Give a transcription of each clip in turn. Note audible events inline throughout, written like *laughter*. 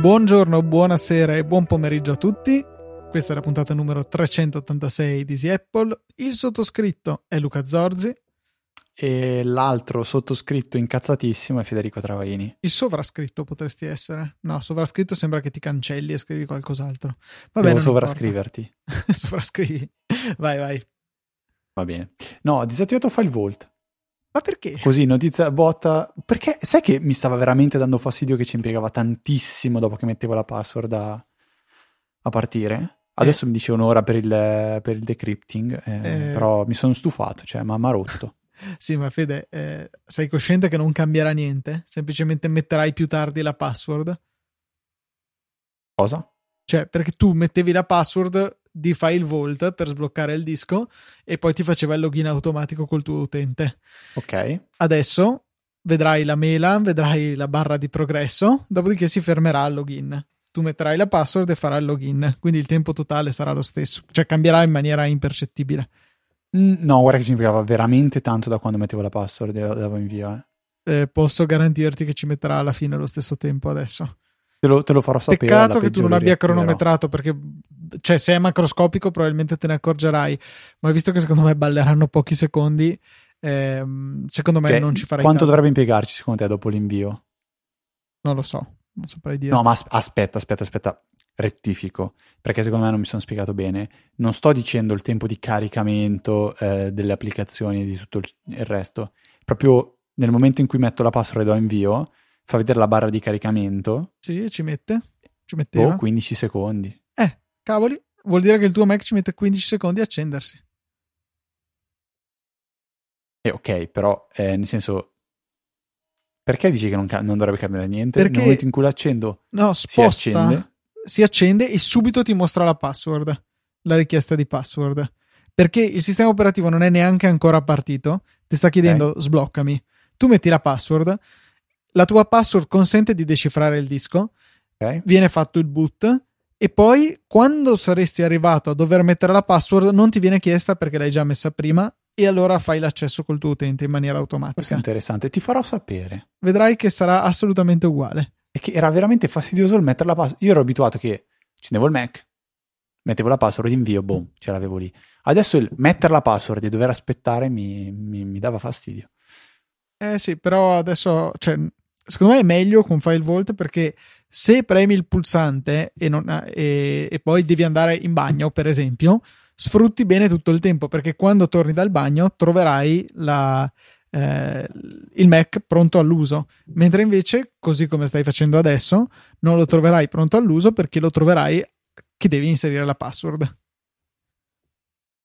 Buongiorno, buonasera e buon pomeriggio a tutti. Questa è la puntata numero 386 di Easy Apple. Il sottoscritto è Luca Zorzi. E l'altro sottoscritto incazzatissimo è Federico Travaini. Il sovrascritto potresti essere. No, sovrascritto sembra che ti cancelli e scrivi qualcos'altro. Va Devo sovrascriverti. *laughs* Sovrascrivi. Vai, vai. Va bene. No, disattivato file vault. Ma perché? Così, notizia botta. Perché sai che mi stava veramente dando fastidio che ci impiegava tantissimo dopo che mettevo la password a, a partire? Adesso eh. mi dice un'ora per il, per il decrypting, eh, eh. però mi sono stufato, cioè mi ha rotto. Sì, ma Fede, eh, sei cosciente che non cambierà niente? Semplicemente metterai più tardi la password? Cosa? Cioè, perché tu mettevi la password di File Vault per sbloccare il disco e poi ti faceva il login automatico col tuo utente. Ok. Adesso vedrai la mela, vedrai la barra di progresso, dopodiché si fermerà il login. Tu metterai la password e farà il login, quindi il tempo totale sarà lo stesso, cioè cambierà in maniera impercettibile. No, guarda che ci impiegava veramente tanto da quando mettevo la password e la davo in via. Eh. Eh, posso garantirti che ci metterà alla fine lo stesso tempo adesso. Te lo, te lo farò sapere. Peccato che tu non abbia cronometrato perché, cioè, se è macroscopico probabilmente te ne accorgerai, ma visto che secondo me balleranno pochi secondi, ehm, secondo me cioè, non ci farai Quanto caso. dovrebbe impiegarci secondo te dopo l'invio? Non lo so, non saprei dire. No, ma aspetta, aspetta, aspetta, rettifico, perché secondo me non mi sono spiegato bene. Non sto dicendo il tempo di caricamento eh, delle applicazioni e di tutto il resto. Proprio nel momento in cui metto la password e do invio, fa vedere la barra di caricamento. Sì, ci mette. Ci metteva. Oh, 15 secondi. Eh, cavoli, vuol dire che il tuo Mac ci mette 15 secondi a accendersi. Eh, ok, però, eh, nel senso, perché dici che non, ca- non, dovrebbe cambiare niente? Perché Nel momento in cui l'accendo, no, sposta, accende. Si accende e subito ti mostra la password, la richiesta di password. Perché il sistema operativo non è neanche ancora partito, ti sta chiedendo okay. sbloccami. Tu metti la password, la tua password consente di decifrare il disco, okay. viene fatto il boot e poi quando saresti arrivato a dover mettere la password non ti viene chiesta perché l'hai già messa prima e allora fai l'accesso col tuo utente in maniera automatica. Questo è interessante, ti farò sapere. Vedrai che sarà assolutamente uguale. E che era veramente fastidioso il mettere la password. Io ero abituato che accendevo il Mac, mettevo la password, invio, boom, ce l'avevo lì. Adesso il mettere la password e dover aspettare mi, mi, mi dava fastidio. Eh sì, però adesso, cioè, secondo me è meglio con File Vault perché se premi il pulsante e, non, e, e, poi devi andare in bagno, per esempio, sfrutti bene tutto il tempo perché quando torni dal bagno troverai la, eh, il Mac pronto all'uso, mentre invece, così come stai facendo adesso, non lo troverai pronto all'uso perché lo troverai che devi inserire la password.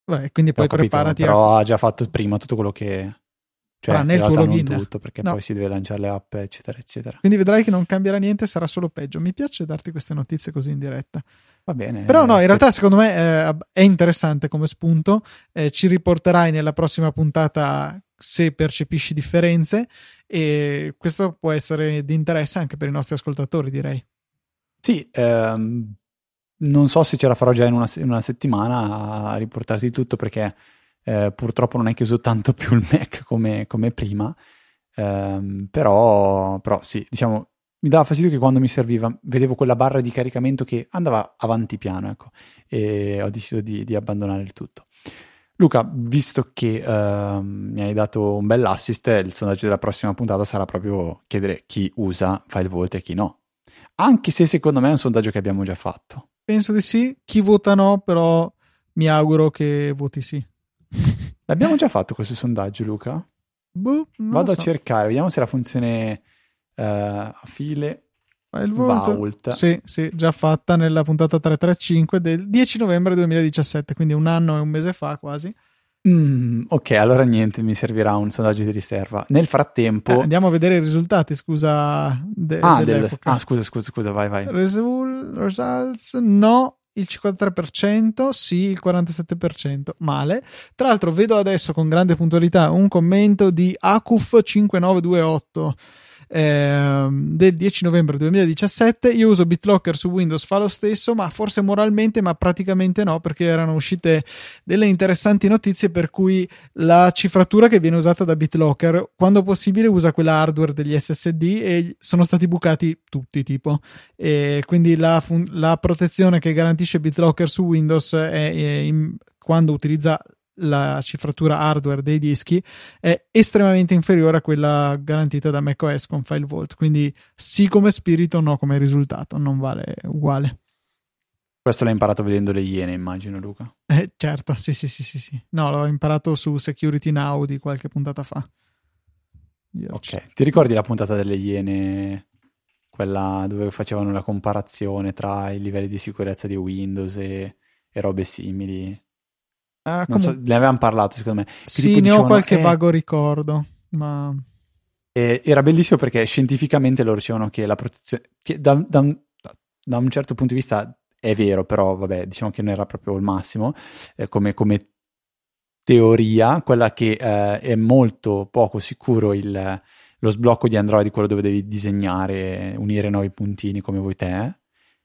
Vabbè, quindi poi capito, preparati. Però a... ha già fatto prima tutto quello che cioè, il tuo login. tutto, perché no. poi si deve lanciare le app, eccetera, eccetera. Quindi vedrai che non cambierà niente, sarà solo peggio. Mi piace darti queste notizie così in diretta. Va bene. Però no, in realtà secondo me eh, è interessante come spunto. Eh, ci riporterai nella prossima puntata se percepisci differenze e questo può essere di interesse anche per i nostri ascoltatori, direi. Sì, ehm, non so se ce la farò già in una, in una settimana a riportarti tutto perché eh, purtroppo non è che uso tanto più il Mac come, come prima, ehm, però, però sì, diciamo, mi dava fastidio che quando mi serviva vedevo quella barra di caricamento che andava avanti piano, ecco, e ho deciso di, di abbandonare il tutto. Luca, visto che uh, mi hai dato un bel assist, il sondaggio della prossima puntata sarà proprio chiedere chi usa File Vault e chi no. Anche se secondo me è un sondaggio che abbiamo già fatto. Penso di sì. Chi vota no, però mi auguro che voti sì. L'abbiamo già fatto questo sondaggio, Luca? Boh, Vado so. a cercare, vediamo se la funzione a file il Vault. Sì, sì, già fatta nella puntata 335 del 10 novembre 2017, quindi un anno e un mese fa quasi. Mm, ok, allora niente, mi servirà un sondaggio di riserva. Nel frattempo... Eh, andiamo a vedere i risultati, scusa. De- ah, del... ah, scusa, scusa, scusa, vai, vai. Resul- results, no, il 53%, sì, il 47%, male. Tra l'altro vedo adesso con grande puntualità un commento di Acuf5928 eh, del 10 novembre 2017. Io uso BitLocker su Windows, fa lo stesso, ma forse moralmente, ma praticamente no, perché erano uscite delle interessanti notizie per cui la cifratura che viene usata da BitLocker, quando possibile, usa quella hardware degli SSD e sono stati bucati tutti, tipo. E quindi la, la protezione che garantisce BitLocker su Windows è, è in, quando utilizza la cifratura hardware dei dischi è estremamente inferiore a quella garantita da macOS con FileVault. Quindi sì come spirito, no come risultato, non vale uguale. Questo l'hai imparato vedendo le Iene, immagino, Luca. Eh, certo, sì, sì, sì, sì, sì. No, l'ho imparato su Security Now di qualche puntata fa. Io ok, ti ricordi la puntata delle Iene, quella dove facevano la comparazione tra i livelli di sicurezza di Windows e, e robe simili? Ah, com- so, ne avevamo parlato, secondo me. Che sì, ne ho qualche eh, vago ricordo, ma... Eh, era bellissimo perché scientificamente loro dicevano che la protezione... Che da, da, da, un certo punto di vista è vero, però vabbè, diciamo che non era proprio il massimo, eh, come, come, teoria, quella che eh, è molto poco sicuro il, lo sblocco di Android, quello dove devi disegnare, unire nuovi puntini come vuoi te,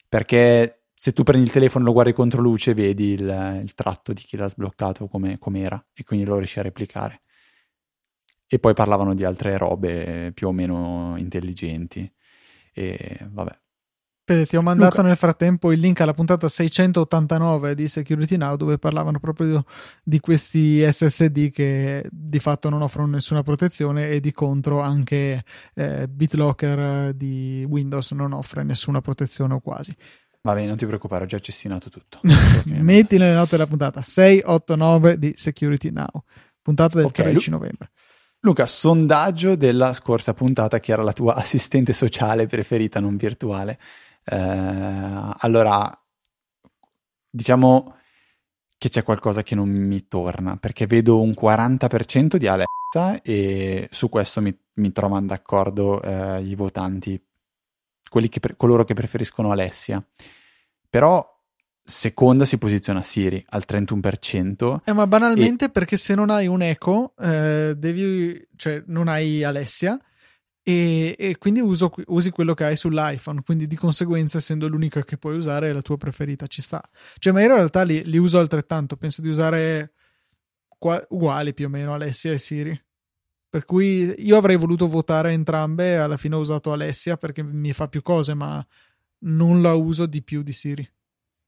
perché se tu prendi il telefono e lo guardi contro luce, vedi il, il tratto di chi l'ha sbloccato come era e quindi lo riesci a replicare. E poi parlavano di altre robe più o meno intelligenti. E vabbè. Pede, ti ho mandato Luca. nel frattempo il link alla puntata 689 di Security Now dove parlavano proprio di questi SSD che di fatto non offrono nessuna protezione e di contro anche eh, BitLocker di Windows non offre nessuna protezione o quasi. Va bene, non ti preoccupare, ho già cestinato tutto. *laughs* Metti nelle note della puntata 689 di Security Now, puntata del okay, 13 Lu- novembre. Luca, sondaggio della scorsa puntata, che era la tua *laughs* assistente sociale preferita, non virtuale. Eh, allora, diciamo che c'è qualcosa che non mi torna, perché vedo un 40% di Alexa e su questo mi, mi trovano d'accordo eh, i votanti che pre- coloro che preferiscono Alessia. Però seconda si posiziona Siri al 31%. Eh, ma banalmente e... perché se non hai un Echo, eh, devi, cioè non hai Alessia e, e quindi uso, usi quello che hai sull'iPhone, quindi di conseguenza essendo l'unica che puoi usare è la tua preferita, ci sta. Cioè, ma io in realtà li, li uso altrettanto, penso di usare qua, uguali più o meno Alessia e Siri. Per cui io avrei voluto votare entrambe, alla fine ho usato Alessia perché mi fa più cose, ma non la uso di più di Siri.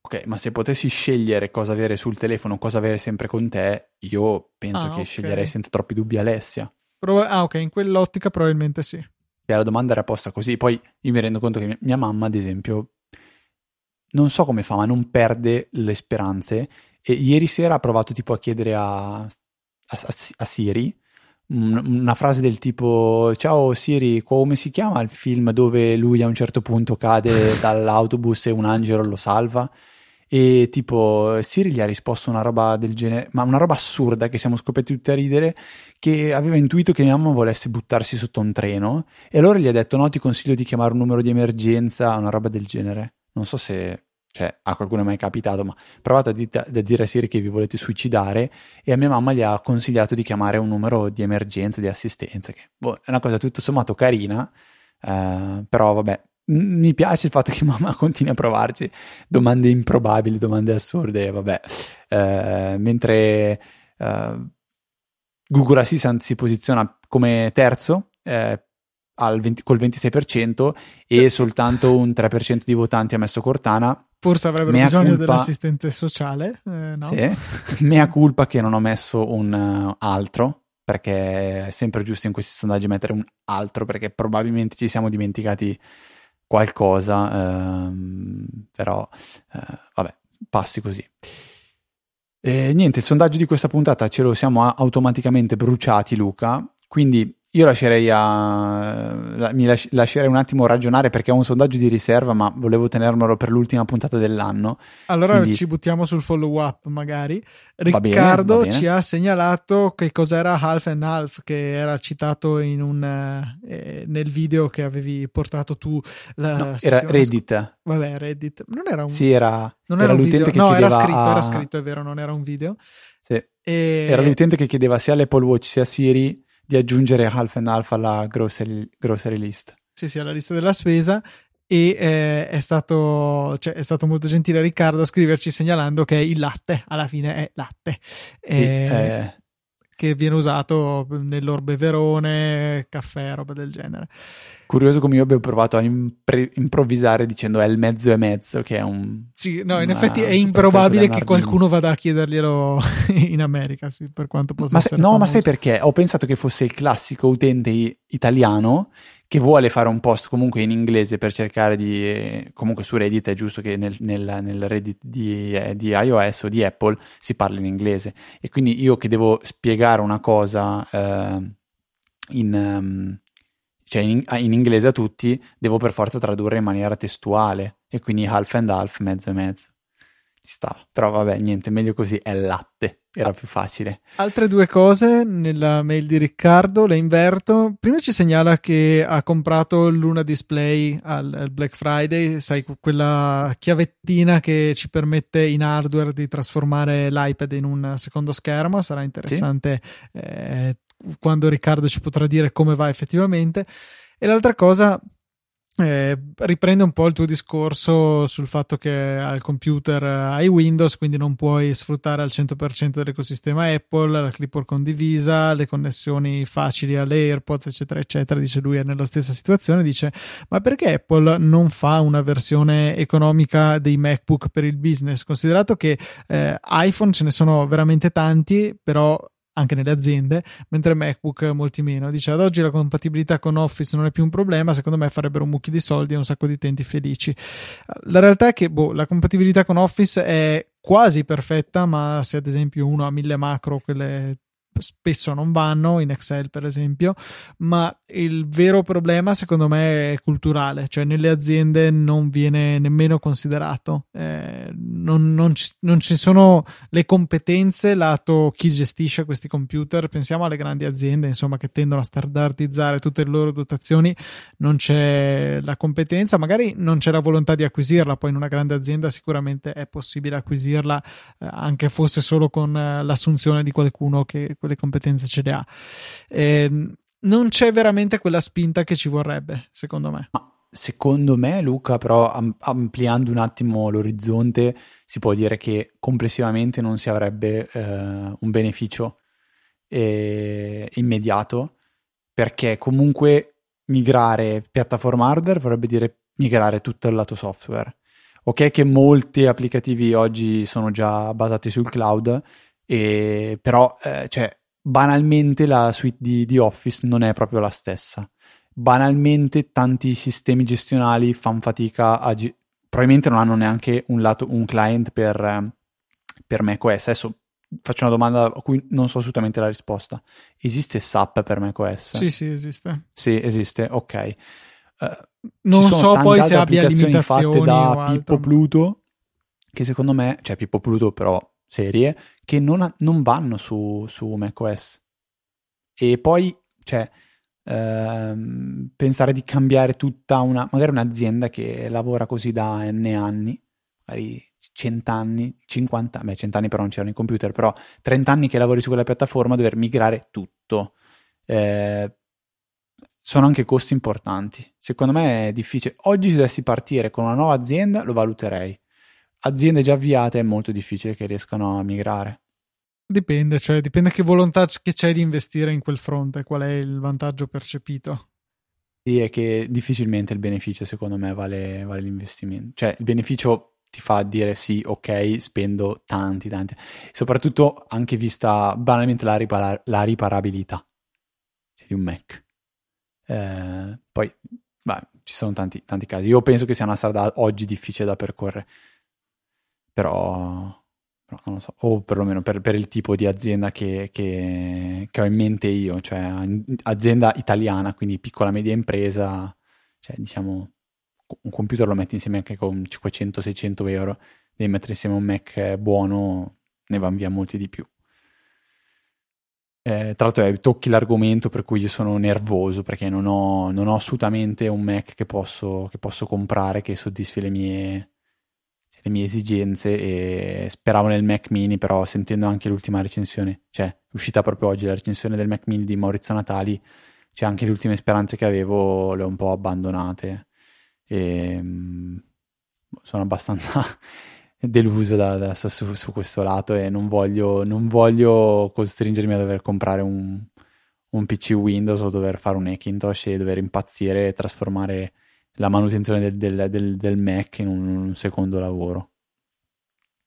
Ok, ma se potessi scegliere cosa avere sul telefono, cosa avere sempre con te, io penso ah, che okay. sceglierei senza troppi dubbi Alessia. Pro- ah, ok, in quell'ottica probabilmente sì. E la domanda era posta così. Poi io mi rendo conto che mia mamma, ad esempio, non so come fa, ma non perde le speranze. E ieri sera ha provato tipo a chiedere a, a, a Siri una frase del tipo ciao Siri come si chiama il film dove lui a un certo punto cade *laughs* dall'autobus e un angelo lo salva? E tipo Siri gli ha risposto una roba del genere ma una roba assurda che siamo scoperti tutti a ridere che aveva intuito che mia mamma volesse buttarsi sotto un treno e allora gli ha detto no ti consiglio di chiamare un numero di emergenza una roba del genere. Non so se cioè a qualcuno è mai capitato, ma provate a, di- a, dire a Siri che vi volete suicidare e a mia mamma gli ha consigliato di chiamare un numero di emergenza, di assistenza, che boh, è una cosa tutto sommato carina, eh, però vabbè, mi piace il fatto che *laughs* mamma continui a provarci domande improbabili, domande assurde, vabbè, eh, mentre eh, Google Assistant si posiziona come terzo, eh, 20, col 26% e soltanto un 3% di votanti ha messo Cortana Forse avrebbero Mea bisogno culpa... dell'assistente sociale, eh, no? Sì, mea culpa che non ho messo un uh, altro, perché è sempre giusto in questi sondaggi mettere un altro, perché probabilmente ci siamo dimenticati qualcosa, ehm, però eh, vabbè, passi così. E niente, il sondaggio di questa puntata ce lo siamo automaticamente bruciati, Luca, quindi io lascerei a, mi lascerei un attimo ragionare perché ho un sondaggio di riserva, ma volevo tenermelo per l'ultima puntata dell'anno. Allora Quindi... ci buttiamo sul follow up, magari. Riccardo bene, ci ha segnalato che cos'era Half and Half, che era citato un, eh, nel video che avevi portato tu. No, era Reddit. Sc- Vabbè, Reddit. Non era un. Sì, era. Non era, era un video. no, era scritto, a... era scritto, è vero, non era un video. Sì. E... Era l'utente che chiedeva sia all'Apple Watch sia a Siri di aggiungere Half and Half alla grocery, grocery list. Sì, sì, alla lista della spesa e eh, è, stato, cioè, è, stato, molto gentile Riccardo a scriverci segnalando che il latte alla fine è latte. Eh, eh, che viene usato nel loro beverone, caffè, roba del genere. Curioso come io abbia provato a impre- improvvisare dicendo è il mezzo e mezzo, che è un... Sì, no, in effetti è improbabile che qualcuno vada a chiederglielo *laughs* in America, sì, per quanto possa ma essere se, No, famoso. ma sai perché? Ho pensato che fosse il classico utente italiano che vuole fare un post comunque in inglese per cercare di... comunque su Reddit è giusto che nel, nel, nel Reddit di, eh, di, iOS o di Apple si parli in inglese. E quindi io che devo spiegare una cosa eh, in... Um, cioè in, in, inglese a tutti, devo per forza tradurre in maniera testuale. E quindi half and half, mezzo e mezzo. Ci sta, però vabbè, niente, meglio così, è latte, era più facile. Altre due cose nella mail di Riccardo, le inverto. Prima ci segnala che ha comprato Luna Display al, al Black Friday, sai, quella chiavettina che ci permette in hardware di trasformare l'iPad in un secondo schermo, sarà interessante sì. eh, quando Riccardo ci potrà dire come va effettivamente. E l'altra cosa eh, riprende un po' il tuo discorso sul fatto che al computer hai Windows, quindi non puoi sfruttare al 100% dell'ecosistema Apple, la clipboard condivisa, le connessioni facili alle AirPods, eccetera, eccetera. Dice lui è nella stessa situazione. Dice: Ma perché Apple non fa una versione economica dei MacBook per il business? Considerato che eh, iPhone ce ne sono veramente tanti, però anche nelle aziende, mentre MacBook molti meno. Dice ad oggi la compatibilità con Office non è più un problema, secondo me farebbero un mucchio di soldi e un sacco di utenti felici. La realtà è che boh, la compatibilità con Office è quasi perfetta, ma se ad esempio uno ha mille macro, quelle spesso non vanno in Excel per esempio ma il vero problema secondo me è culturale cioè nelle aziende non viene nemmeno considerato. Eh, non, non, ci, non, ci, sono le competenze lato chi gestisce questi computer. Pensiamo alle grandi aziende insomma che tendono a standardizzare tutte le loro dotazioni. Non c'è la competenza magari non c'è la volontà di acquisirla. Poi in una grande azienda sicuramente è possibile acquisirla eh, anche fosse solo con eh, l'assunzione di qualcuno che quelle competenze ce le ha. Eh, non c'è veramente quella spinta che ci vorrebbe, secondo me. Ma secondo me, Luca, però ampliando un attimo l'orizzonte, si può dire che complessivamente non si avrebbe eh, un beneficio eh, immediato, perché comunque migrare piattaforma hardware vorrebbe dire migrare tutto il lato software. Ok che molti applicativi oggi sono già basati sul cloud, e, però eh, cioè, banalmente la suite di, di, Office non è proprio la stessa. Banalmente tanti sistemi gestionali fanno fatica a... Gi- probabilmente non hanno neanche un, lato, un client per, per macOS. Adesso faccio una domanda a cui non so assolutamente la risposta. Esiste SAP per macOS? Sì, sì, esiste. Sì, esiste, ok. Uh, non so poi se abbia limitazioni fatte da Pippo Pluto, che secondo me, cioè Pippo Pluto però serie, che non, non vanno su, su macOS. E poi, cioè, ehm, pensare di cambiare tutta una, magari un'azienda che lavora così da n anni, magari cent'anni, 50, beh cent'anni però non c'erano i computer, però 30 anni che lavori su quella piattaforma, dover migrare tutto. Eh, sono anche costi importanti. Secondo me è difficile. Oggi se dovessi partire con una nuova azienda lo valuterei. Aziende già avviate è molto difficile che riescano a migrare. Dipende, cioè dipende che volontà che c'è di investire in quel fronte, qual è il vantaggio percepito. Sì, è che difficilmente il beneficio secondo me vale, vale l'investimento. Cioè il beneficio ti fa dire sì, ok, spendo tanti, tanti. Soprattutto anche vista banalmente la, ripara- la riparabilità cioè, di un Mac. Eh, poi, beh, ci sono tanti, tanti casi. Io penso che sia una strada oggi difficile da percorrere. Però No, non lo so, o perlomeno per, per il tipo di azienda che, che, che, ho in mente io, cioè azienda italiana, quindi piccola media impresa, cioè diciamo un computer lo metti insieme anche con 500-600 euro, devi mettere insieme un Mac buono, ne vanno via molti di più. Eh, tra l'altro eh, tocchi l'argomento per cui io sono nervoso perché non ho, non ho assolutamente un Mac che posso, che posso comprare che soddisfi le mie le mie esigenze e speravo nel Mac mini, però sentendo anche l'ultima recensione, cioè uscita proprio oggi la recensione del Mac mini di Maurizio Natali, cioè anche le ultime speranze che avevo le ho un po' abbandonate. E mm, sono abbastanza *laughs* deluso da, da, su, su, questo lato e non voglio, non voglio costringermi a dover comprare un, un PC Windows o dover fare un Hackintosh e dover impazzire e trasformare la manutenzione del, del, del, del Mac in un, un, secondo lavoro.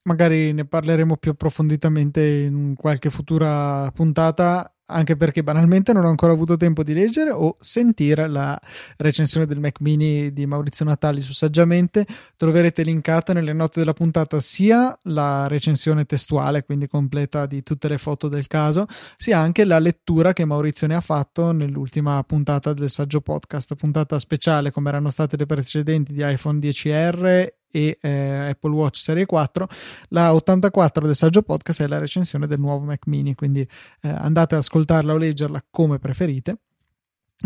Magari ne parleremo più approfonditamente in qualche futura puntata anche perché banalmente non ho ancora avuto tempo di leggere o sentire la recensione del Mac mini di Maurizio Natali su Saggiamente. Troverete linkata nelle note della puntata sia la recensione testuale, quindi completa di tutte le foto del caso, sia anche la lettura che Maurizio ne ha fatto nell'ultima puntata del saggio podcast, puntata speciale come erano state le precedenti di iPhone 10R e eh, Apple Watch Serie 4. La 84 del saggio podcast è la recensione del nuovo Mac mini, quindi eh, andate ad ascoltarla o leggerla come preferite.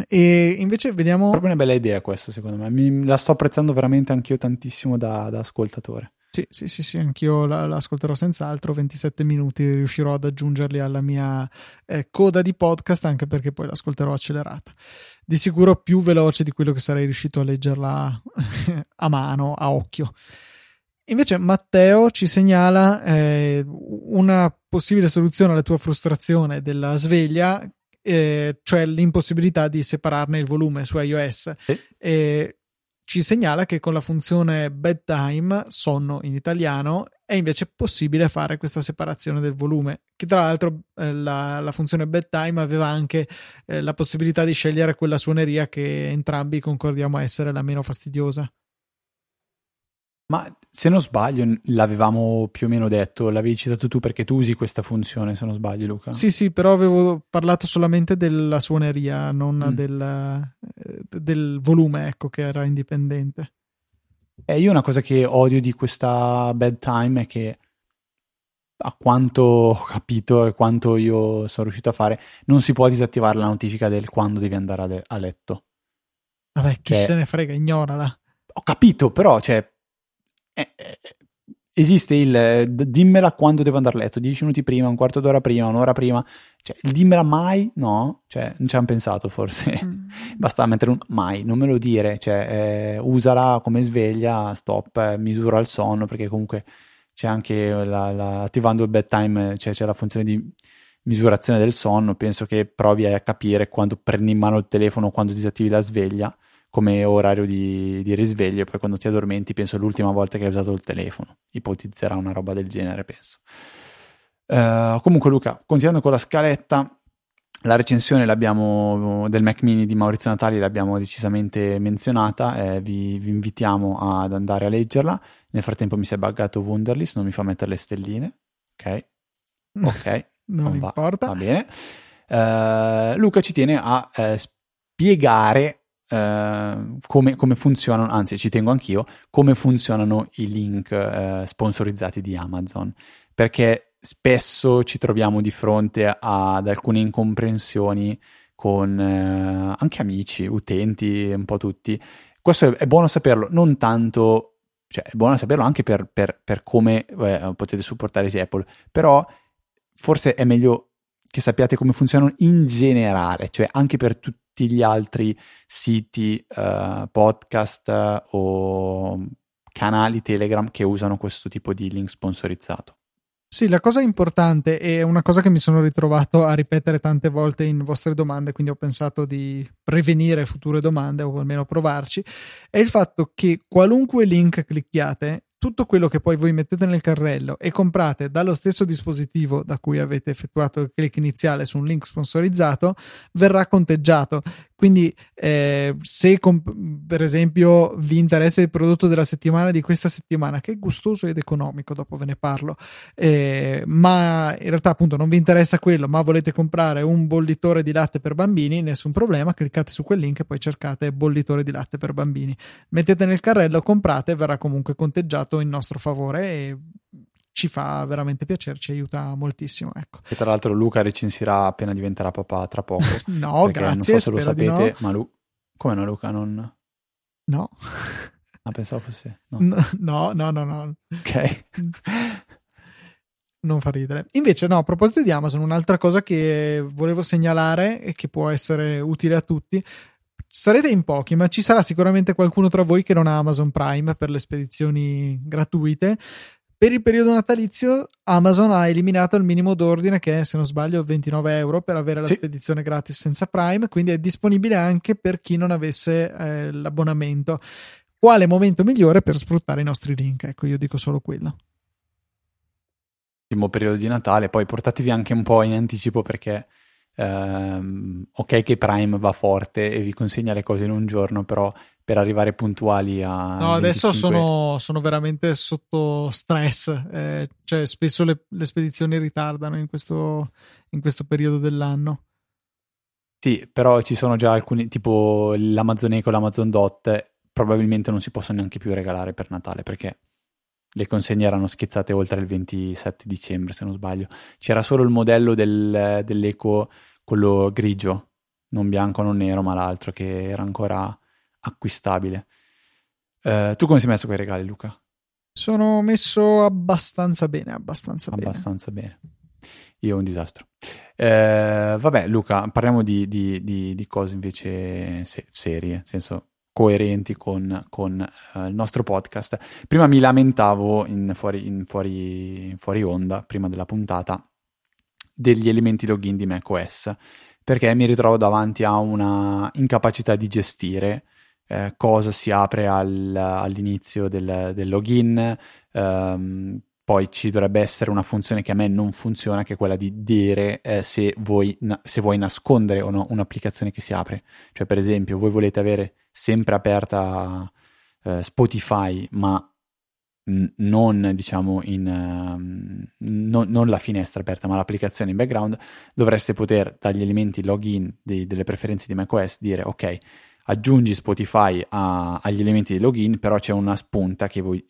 E invece vediamo. Proprio una bella idea questa, secondo me. Mi, la sto apprezzando veramente anch'io tantissimo da, da ascoltatore. Sì, sì, sì, sì, anch'io la, l'ascolterò senz'altro. 27 minuti riuscirò ad aggiungerli alla mia eh, coda di podcast, anche perché poi l'ascolterò accelerata. Di sicuro più veloce di quello che sarei riuscito a leggerla *laughs* a mano, a occhio. Invece Matteo ci segnala eh, una possibile soluzione alla tua frustrazione della sveglia, eh, cioè l'impossibilità di separarne il volume su iOS. Eh, ci segnala che con la funzione bedtime, sonno in italiano, è invece possibile fare questa separazione del volume. Che tra l'altro eh, la, la, funzione bedtime aveva anche eh, la possibilità di scegliere quella suoneria che entrambi concordiamo essere la meno fastidiosa. Ma se non sbaglio, l'avevamo più o meno detto, l'avevi citato tu perché tu usi questa funzione, se non sbaglio, Luca. Sì, sì, però avevo parlato solamente della suoneria, non mm. del, eh, del, volume, ecco, che era indipendente. E io una cosa che odio di questa bedtime è che a quanto ho capito e quanto io sono riuscito a fare, non si può disattivare la notifica del quando devi andare a, le- a letto. Vabbè, chi cioè, se ne frega, ignorala. Ho capito, però, cioè, eh, eh, esiste il eh, dimmela quando devo andare a letto, dieci minuti prima, un quarto d'ora prima, un'ora prima, cioè dimmela mai, no, cioè non ci hanno pensato forse, mm. *laughs* basta mettere un mai, non me lo dire, cioè eh, usala come sveglia, stop, eh, misura il sonno perché comunque c'è anche la, la, attivando il bedtime, cioè c'è la funzione di misurazione del sonno, penso che provi a capire quando prendi in mano il telefono, quando disattivi la sveglia come orario di, di, risveglio e poi quando ti addormenti penso l'ultima volta che hai usato il telefono. Ipotizzerà una roba del genere penso. Uh, comunque Luca continuando con la scaletta la recensione del Mac mini di Maurizio Natali l'abbiamo decisamente menzionata eh, vi, vi, invitiamo ad andare a leggerla. Nel frattempo mi si è buggato Wunderlist non mi fa mettere le stelline ok? Ok *laughs* non, non va, importa. va bene. Uh, Luca ci tiene a uh, spiegare Uh, come, come, funzionano, anzi ci tengo anch'io, come funzionano i link uh, sponsorizzati di Amazon, perché spesso ci troviamo di fronte ad alcune incomprensioni con uh, anche amici, utenti, un po' tutti. Questo è, è, buono saperlo, non tanto, cioè è buono saperlo anche per, per, per come eh, potete supportare Apple, però forse è meglio che sappiate come funzionano in generale, cioè anche per tutti tutti gli altri siti, uh, podcast uh, o canali Telegram che usano questo tipo di link sponsorizzato. Sì, la cosa importante è una cosa che mi sono ritrovato a ripetere tante volte in vostre domande, quindi ho pensato di prevenire future domande o almeno provarci, è il fatto che qualunque link clicchiate tutto quello che poi voi mettete nel carrello e comprate dallo stesso dispositivo da cui avete effettuato il click iniziale su un link sponsorizzato verrà conteggiato. Quindi, eh, se comp- per esempio vi interessa il prodotto della settimana di questa settimana, che è gustoso ed economico, dopo ve ne parlo, eh, ma in realtà appunto non vi interessa quello, ma volete comprare un bollitore di latte per bambini, nessun problema, cliccate su quel link e poi cercate bollitore di latte per bambini. Mettete nel carrello, comprate, verrà comunque conteggiato in nostro favore e ci fa veramente piacere, ci aiuta moltissimo. Ecco. E tra l'altro Luca recensirà appena diventerà papà tra poco. *laughs* no, grazie. Non so se lo sapete, no. ma Lu- come no Luca non... No. Ah, pensavo fosse. No, no, no, no. no. Ok. *laughs* non fa ridere. Invece, no, a proposito di Amazon, un'altra cosa che volevo segnalare e che può essere utile a tutti. Sarete in pochi, ma ci sarà sicuramente qualcuno tra voi che non ha Amazon Prime per le spedizioni gratuite. Per il periodo natalizio Amazon ha eliminato il minimo d'ordine che è, se non sbaglio, 29 euro per avere la sì. spedizione gratis senza Prime, quindi è disponibile anche per chi non avesse eh, l'abbonamento. Quale momento migliore per sfruttare i nostri link? Ecco, io dico solo quello primo periodo di Natale, poi portatevi anche un po' in anticipo perché ehm, ok che Prime va forte e vi consegna le cose in un giorno, però per arrivare puntuali a... No, 25... adesso sono, sono, veramente sotto stress, eh, cioè spesso le, le spedizioni ritardano in questo, in questo periodo dell'anno. Sì, però ci sono già alcuni, tipo l'Amazon Eco, l'Amazon Dot, probabilmente non si possono neanche più regalare per Natale perché le consegne erano schizzate oltre il 27 dicembre, se non sbaglio. C'era solo il modello del, dell'Eco, quello grigio, non bianco, non nero, ma l'altro, che era ancora acquistabile. Uh, tu come sei messo con i regali, Luca? Sono messo abbastanza bene, abbastanza, abbastanza bene. bene. Io un disastro. Eh, vabbè, Luca, parliamo di, di, di, di cose invece se- serie, nel senso coerenti con, con uh, il nostro podcast. Prima mi lamentavo in fuori, in fuori, fuori onda, prima della puntata, degli elementi login di macOS, perché mi ritrovo davanti a una incapacità di gestire eh, cosa si apre al, all'inizio del, del login, ehm, poi ci dovrebbe essere una funzione che a me non funziona, che è quella di dire eh, se, vuoi, se vuoi nascondere o no un'applicazione che si apre. Cioè, per esempio, voi volete avere sempre aperta eh, Spotify, ma non diciamo in um, non, non, la finestra aperta, ma l'applicazione in background, dovreste poter dagli elementi login di, delle preferenze di macOS dire ok, aggiungi Spotify a, agli elementi di login, però c'è una spunta che voi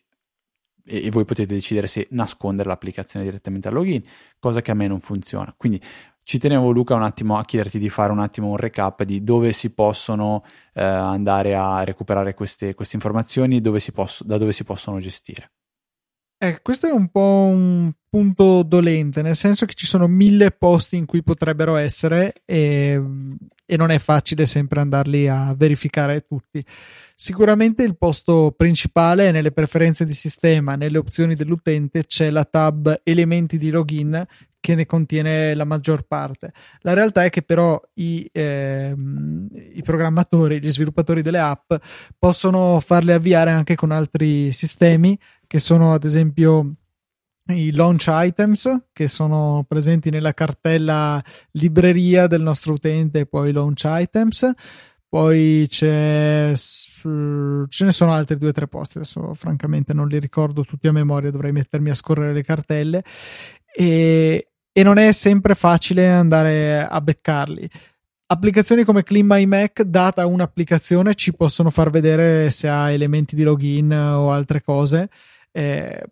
e, voi potete decidere se nascondere l'applicazione direttamente al login, cosa che a me non funziona. Quindi ci tenevo Luca un attimo a chiederti di fare un attimo un recap di dove si possono eh, andare a recuperare queste, queste informazioni, dove posso, da dove si possono gestire. Eh, questo è un po' un punto dolente, nel senso che ci sono mille posti in cui potrebbero essere e, e non è facile sempre andarli a verificare tutti. Sicuramente il posto principale è nelle preferenze di sistema, nelle opzioni dell'utente c'è la tab elementi di login che ne contiene la maggior parte. La realtà è che però i, eh, i, programmatori, gli sviluppatori delle app possono farle avviare anche con altri sistemi che sono ad esempio i launch items che sono presenti nella cartella libreria del nostro utente poi launch items poi c'è ce ne sono altri due o tre posti adesso francamente non li ricordo tutti a memoria dovrei mettermi a scorrere le cartelle e, e non è sempre facile andare a beccarli. Applicazioni come Clean My Mac, data un'applicazione, ci possono far vedere se ha elementi di login o altre cose eh,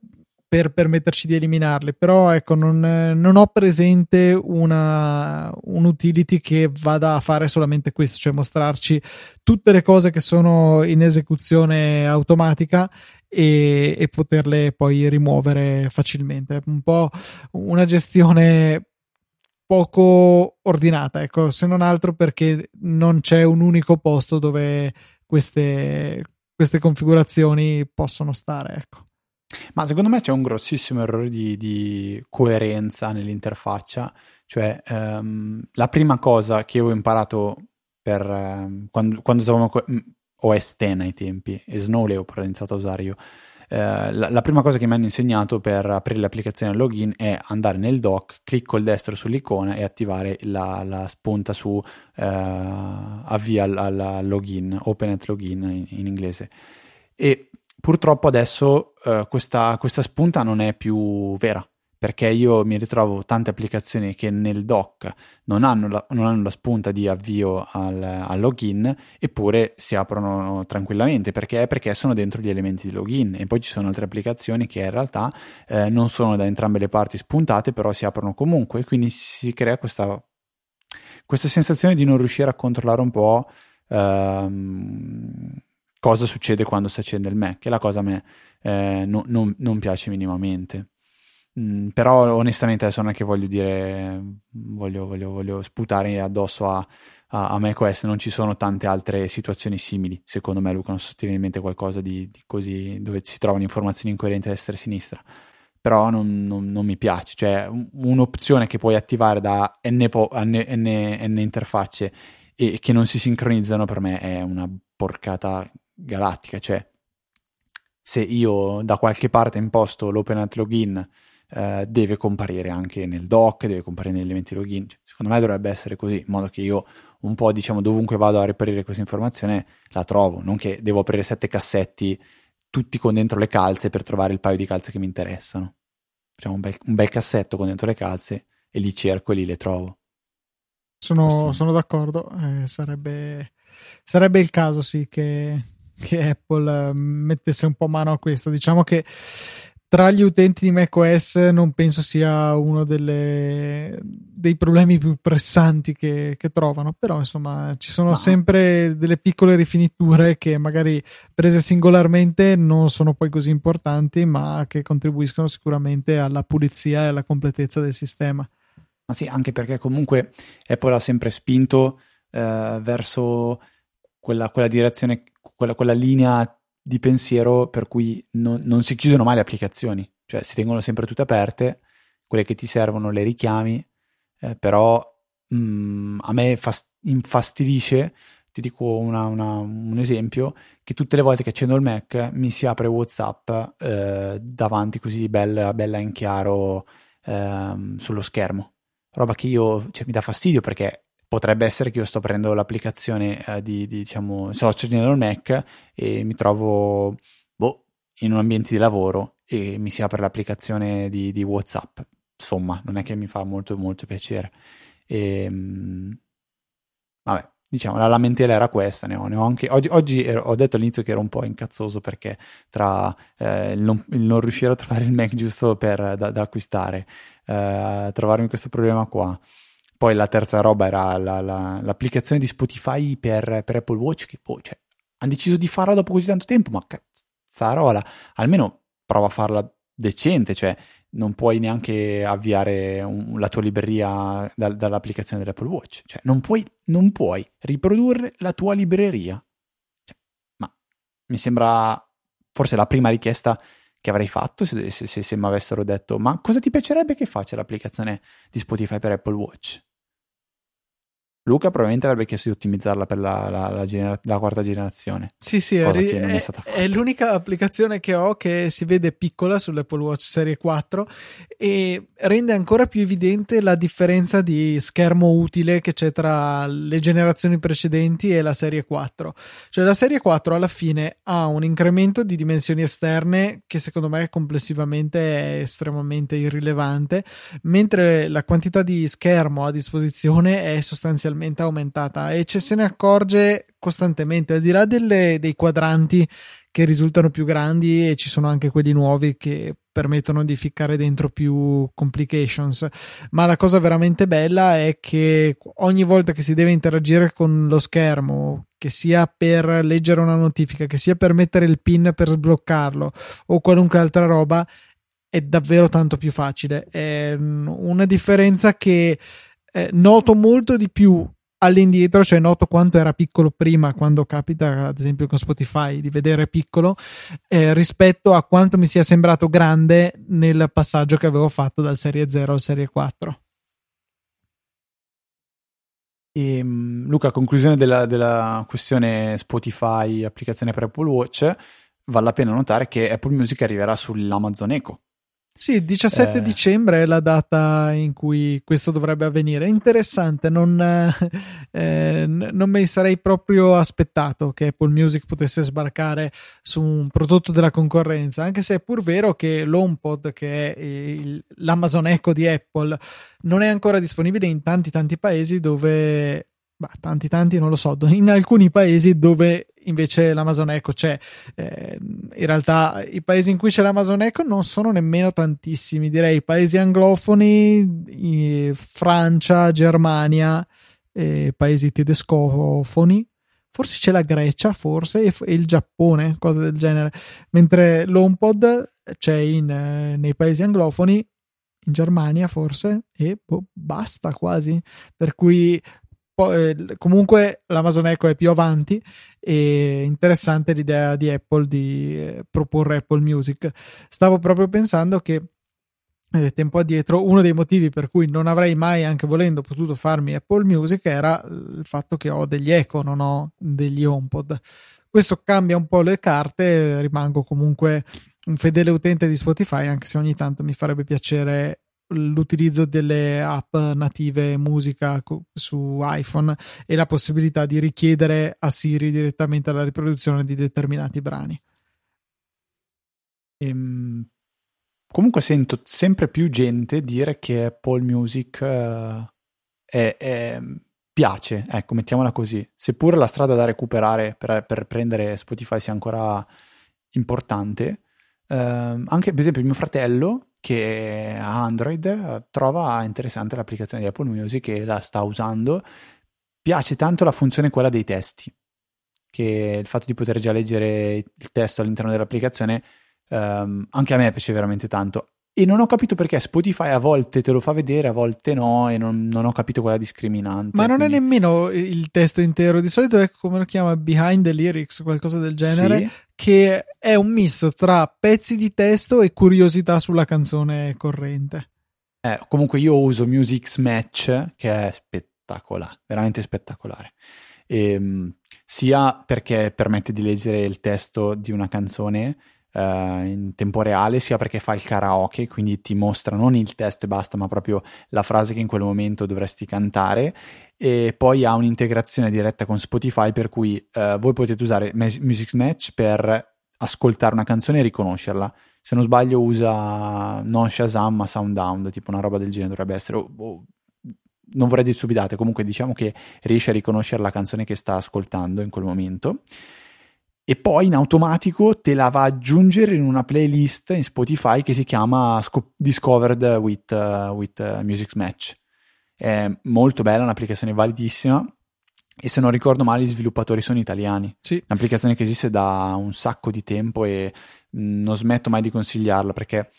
per permetterci di eliminarli. Però ecco, non, non ho presente una, un utility che vada a fare solamente questo, cioè mostrarci tutte le cose che sono in esecuzione automatica e, e poterle poi rimuovere facilmente. Un po' una gestione poco ordinata, ecco, se non altro perché non c'è un unico posto dove queste, queste configurazioni possono stare, ecco. Ma secondo me c'è un grossissimo errore di, di coerenza nell'interfaccia, cioè um, la prima cosa che ho imparato per, um, quando, quando usavamo OS X ai tempi e Snow Leopard ho iniziato a usare io. Eh, la, la, prima cosa che mi hanno insegnato per aprire l'applicazione al login è andare nel dock, clicco il destro sull'icona e attivare la, la spunta su eh, avvia al login, open at login in, in inglese. E purtroppo adesso eh, questa, questa spunta non è più vera perché io mi ritrovo tante applicazioni che nel dock non hanno la, non hanno la spunta di avvio al, al, login eppure si aprono tranquillamente perché? perché sono dentro gli elementi di login e poi ci sono altre applicazioni che in realtà eh, non sono da entrambe le parti spuntate però si aprono comunque quindi si crea questa, questa sensazione di non riuscire a controllare un po' ehm, cosa succede quando si accende il Mac, e la cosa a me eh, no, non, non, piace minimamente. Mm, però onestamente adesso non è che voglio dire, voglio, voglio, voglio sputare addosso a, a, a macOS, non ci sono tante altre situazioni simili, secondo me Luca non so se ti viene in mente qualcosa di, di così, dove si trovano informazioni incoerenti a destra e a sinistra però non, non, non, mi piace. Cioè, un'opzione che puoi attivare da n, po- n, n, n, interfacce e che non si sincronizzano per me è una porcata galattica. Cioè, se io da qualche parte imposto l'open login, eh, deve comparire anche nel doc, deve comparire negli elementi login. Cioè, secondo me dovrebbe essere così, in modo che io un po', diciamo, dovunque vado a reperire questa informazione la trovo, non che devo aprire sette cassetti tutti con dentro le calze per trovare il paio di calze che mi interessano. Facciamo un bel, un bel cassetto con dentro le calze e li cerco e lì le trovo. Sono, sono d'accordo, eh, sarebbe, sarebbe, il caso sì che, che Apple mettesse un po' mano a questo. Diciamo che tra gli utenti di macOS non penso sia uno delle, dei problemi più pressanti che, che, trovano, però insomma ci sono Ma... sempre delle piccole rifiniture che magari prese singolarmente non sono poi così importanti, ma che contribuiscono sicuramente alla pulizia e alla completezza del sistema. Ma sì, anche perché comunque Apple ha sempre spinto eh, verso quella, quella direzione, quella, quella linea di pensiero per cui non, non, si chiudono mai le applicazioni, cioè si tengono sempre tutte aperte, quelle che ti servono le richiami, eh, però mh, mm, a me fast- infastidisce, ti dico una, una, un esempio, che tutte le volte che accendo il Mac mi si apre Whatsapp eh, davanti così bella, bella in chiaro eh, sullo schermo, roba che io cioè, mi dà fastidio perché potrebbe essere che io sto prendendo l'applicazione eh, di, di, diciamo, accendendo il Mac e mi trovo boh, in un ambiente di lavoro e mi si apre l'applicazione di, di WhatsApp. Insomma, non è che mi fa molto, molto piacere. E, ehm, vabbè, diciamo, la lamentela era questa. Ne ho, ne ho anche, oggi, oggi ero, ho detto all'inizio che ero un po' incazzoso perché tra eh, il, non, il, non, riuscire a trovare il Mac giusto per, da, da acquistare, eh, trovarmi questo problema qua poi la terza roba era la, la, l'applicazione di Spotify per, per Apple Watch, che poi cioè, hanno deciso di farla dopo così tanto tempo, ma cazzarola, almeno prova a farla decente, cioè non puoi neanche avviare un, la tua libreria da, dall'applicazione dell'Apple Watch, cioè non puoi, non puoi riprodurre la tua libreria. Cioè, ma mi sembra forse la prima richiesta che avrei fatto se, se, se, se mi avessero detto ma cosa ti piacerebbe che faccia l'applicazione di Spotify per Apple Watch? Luca probabilmente avrebbe chiesto di ottimizzarla per la, la, la, genera- la quarta generazione. Sì, sì, è, è, è, l'unica applicazione che ho che si vede piccola sull'Apple Watch Serie 4 e rende ancora più evidente la differenza di schermo utile che c'è tra le generazioni precedenti e la Serie 4. Cioè la Serie 4 alla fine ha un incremento di dimensioni esterne che secondo me complessivamente è estremamente irrilevante, mentre la quantità di schermo a disposizione è sostanzialmente esponenzialmente aumentata e ce se ne accorge costantemente, al di là delle, dei quadranti che risultano più grandi e ci sono anche quelli nuovi che permettono di ficcare dentro più complications. Ma la cosa veramente bella è che ogni volta che si deve interagire con lo schermo, che sia per leggere una notifica, che sia per mettere il pin per sbloccarlo o qualunque altra roba, è davvero tanto più facile. È una differenza che eh, noto molto di più all'indietro, cioè noto quanto era piccolo prima, quando capita ad esempio con Spotify di vedere piccolo, eh, rispetto a quanto mi sia sembrato grande nel passaggio che avevo fatto dal Serie 0 al Serie 4. E, ehm, Luca, a conclusione della, della questione Spotify, applicazione per Apple Watch, vale la pena notare che Apple Music arriverà sull'Amazon Echo sì, 17 eh. dicembre è la data in cui questo dovrebbe avvenire. Interessante, non, eh, non mi sarei proprio aspettato che Apple Music potesse sbarcare su un prodotto della concorrenza, anche se è pur vero che l'HomePod, che è il, l'Amazon Echo di Apple, non è ancora disponibile in tanti tanti paesi dove bah, tanti tanti non lo so, in alcuni paesi dove invece l'Amazon Echo c'è. Eh, in realtà i paesi in cui c'è l'Amazon Echo non sono nemmeno tantissimi, direi paesi anglofoni, Francia, Germania, eh, paesi tedescofoni forse c'è la Grecia, forse, e, il Giappone, cose del genere. Mentre l'HomePod c'è in, eh, nei paesi anglofoni, in Germania forse, e boh, basta quasi. Per cui eh, comunque l'Amazon Echo è più avanti e interessante l'idea di Apple di eh, proporre Apple Music. Stavo proprio pensando che eh, tempo addietro uno dei motivi per cui non avrei mai anche volendo potuto farmi Apple Music era il fatto che ho degli Echo, non ho degli HomePod. Questo cambia un po' le carte, rimango comunque un fedele utente di Spotify, anche se ogni tanto mi farebbe piacere l'utilizzo delle app native musica su iPhone e la possibilità di richiedere a Siri direttamente la riproduzione di determinati brani. Ehm, comunque sento sempre più gente dire che Apple Music uh, è, è, piace, ecco, mettiamola così. Seppur la strada da recuperare per, per prendere Spotify sia ancora importante, uh, anche per esempio mio fratello che ha Android trova interessante l'applicazione di Apple Music e la sta usando. Piace tanto la funzione quella dei testi, che il fatto di poter già leggere il testo all'interno dell'applicazione um, anche a me piace veramente tanto. E non ho capito perché Spotify a volte te lo fa vedere, a volte no, e non, non ho capito quella discriminante. Ma non quindi... è nemmeno il testo intero, di solito è come lo chiama Behind the Lyrics, qualcosa del genere, sì. che è un misto tra pezzi di testo e curiosità sulla canzone corrente. Eh, comunque io uso Music Match, che è spettacolare, veramente spettacolare. E, ehm, sia perché permette di leggere il testo di una canzone Uh, in tempo reale, sia perché fa il karaoke, quindi ti mostra non il testo e basta, ma proprio la frase che in quel momento dovresti cantare. E poi ha un'integrazione diretta con Spotify, per cui uh, voi potete usare Music Match per ascoltare una canzone e riconoscerla. Se non sbaglio, usa non Shazam, ma Soundhound, tipo una roba del genere dovrebbe essere. Oh, oh, non vorrei dire subidate, comunque diciamo che riesce a riconoscere la canzone che sta ascoltando in quel momento e poi in automatico te la va ad aggiungere in una playlist in Spotify che si chiama Discovered with, uh, with uh, Music Match. È molto bella, un'applicazione validissima e se non ricordo male gli sviluppatori sono italiani. Sì. Un'applicazione che esiste da un sacco di tempo e mm, non smetto mai di consigliarla perché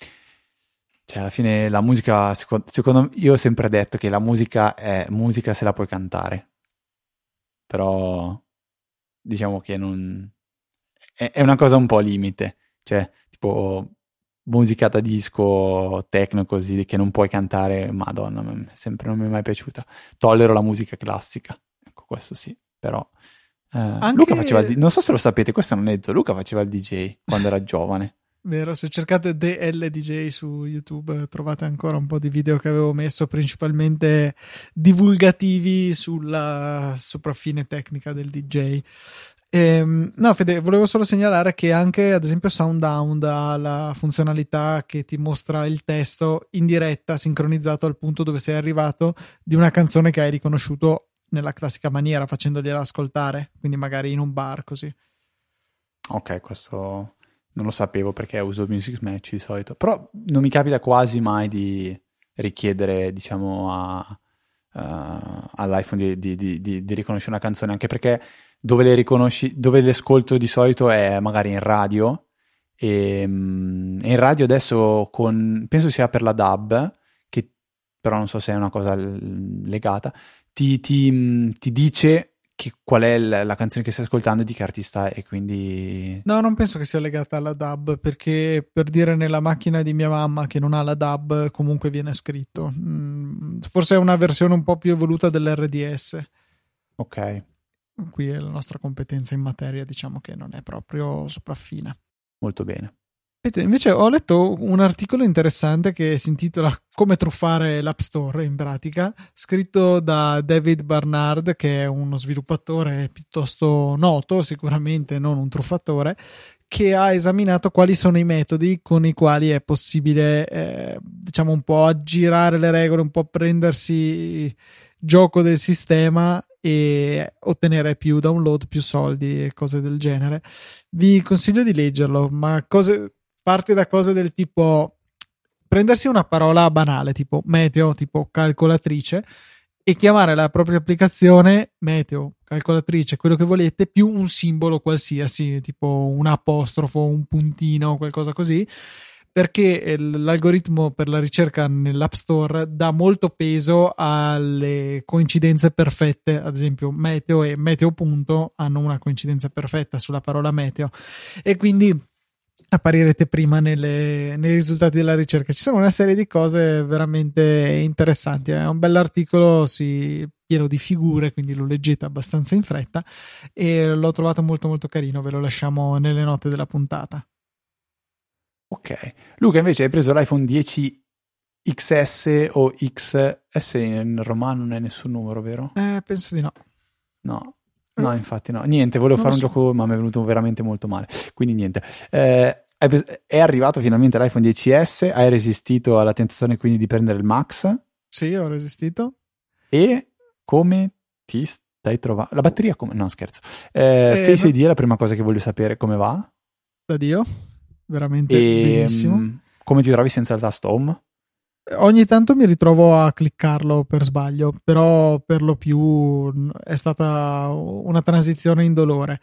cioè alla fine la musica, secondo, secondo me, io ho sempre detto che la musica è musica se la puoi cantare. Però diciamo che non è, una cosa un po' limite, cioè tipo musica da disco, techno così, che non puoi cantare, madonna, sempre non mi è mai piaciuta. Tollero la musica classica, ecco questo sì, però... Eh, Anche... Luca faceva il, non so se lo sapete, questo è un aneddoto, Luca faceva il DJ quando era giovane. *laughs* Vero, se cercate DLDJ su YouTube trovate ancora un po' di video che avevo messo, principalmente divulgativi sulla sopraffine tecnica del DJ. Ehm, no, Fede, volevo solo segnalare che anche, ad esempio, SoundHound ha la funzionalità che ti mostra il testo in diretta, sincronizzato al punto dove sei arrivato di una canzone che hai riconosciuto nella classica maniera, facendogliela ascoltare, quindi magari in un bar così. Ok, questo non lo sapevo perché uso Music Match di solito, però non mi capita quasi mai di richiedere, diciamo, a, uh, all'iPhone di, di, di, di riconoscere una canzone, anche perché dove le riconosci, dove le ascolto di solito è magari in radio. E, mm, e in radio adesso con, penso sia per la DAB, che però non so se è una cosa legata, ti, ti, ti dice che, qual è la, la, canzone che stai ascoltando e di che artista è, quindi... No, non penso che sia legata alla DAB, perché per dire nella macchina di mia mamma che non ha la DAB comunque viene scritto. Mm, forse è una versione un po' più evoluta dell'RDS. Ok qui è la nostra competenza in materia, diciamo che non è proprio sopraffina. Molto bene. Invece ho letto un articolo interessante che si intitola Come truffare l'App Store in pratica, scritto da David Barnard, che è uno sviluppatore piuttosto noto, sicuramente non un truffatore, che ha esaminato quali sono i metodi con i quali è possibile, eh, diciamo, un po' aggirare le regole, un po' prendersi gioco del sistema e ottenere più download, più soldi e cose del genere. Vi consiglio di leggerlo, ma cose, parte da cose del tipo prendersi una parola banale tipo meteo, tipo calcolatrice e chiamare la propria applicazione meteo, calcolatrice, quello che volete, più un simbolo qualsiasi, tipo un apostrofo, un puntino, qualcosa così, perché l'algoritmo per la ricerca nell'App Store dà molto peso alle coincidenze perfette, ad esempio meteo e meteo punto hanno una coincidenza perfetta sulla parola meteo e quindi apparirete prima nelle, nei risultati della ricerca. Ci sono una serie di cose veramente interessanti. È un bell'articolo sì, pieno di figure, quindi lo leggete abbastanza in fretta e l'ho trovato molto molto carino. Ve lo lasciamo nelle note della puntata. Ok. Luca invece hai preso l'iPhone 10 XS o XS in romano non è nessun numero, vero? Eh, penso di no. No. No, infatti no. Niente, volevo non fare un so. gioco, ma mi è venuto veramente molto male. Quindi niente. Eh, è arrivato finalmente l'iPhone 10S, hai resistito alla tentazione quindi di prendere il Max? Sì, ho resistito. E come ti stai trovando? La batteria come? No, scherzo. Eh, eh, Face ID è la prima cosa che voglio sapere, come va? Da Dio veramente e, benissimo. Mm, come ti trovi senza il tasto home? Ogni tanto mi ritrovo a cliccarlo per sbaglio, però per lo più è stata una transizione indolore.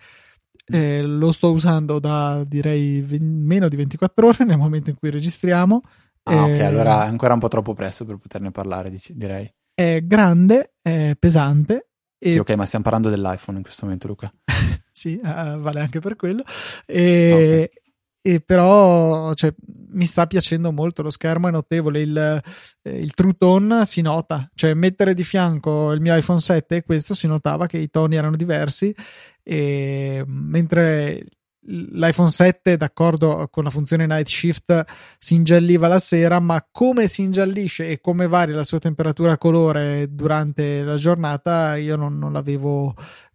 Eh, lo sto usando da direi v- meno di 24 ore nel momento in cui registriamo. Ah, eh, ok, allora è ancora un po' troppo presto per poterne parlare, dici, direi. È grande, è pesante. E... Sì, ok, ma stiamo parlando dell'iPhone in questo momento, Luca. *laughs* sì, uh, vale anche per quello. E, okay e però cioè, mi sta piacendo molto lo schermo è notevole il, eh, il, true tone si nota. Cioè mettere di fianco il mio iPhone 7 e questo si notava che i toni erano diversi e mentre l'iPhone 7 d'accordo con la funzione night shift si ingialliva la sera ma come si ingiallisce e come varia la sua temperatura colore durante la giornata io non, non l'avevo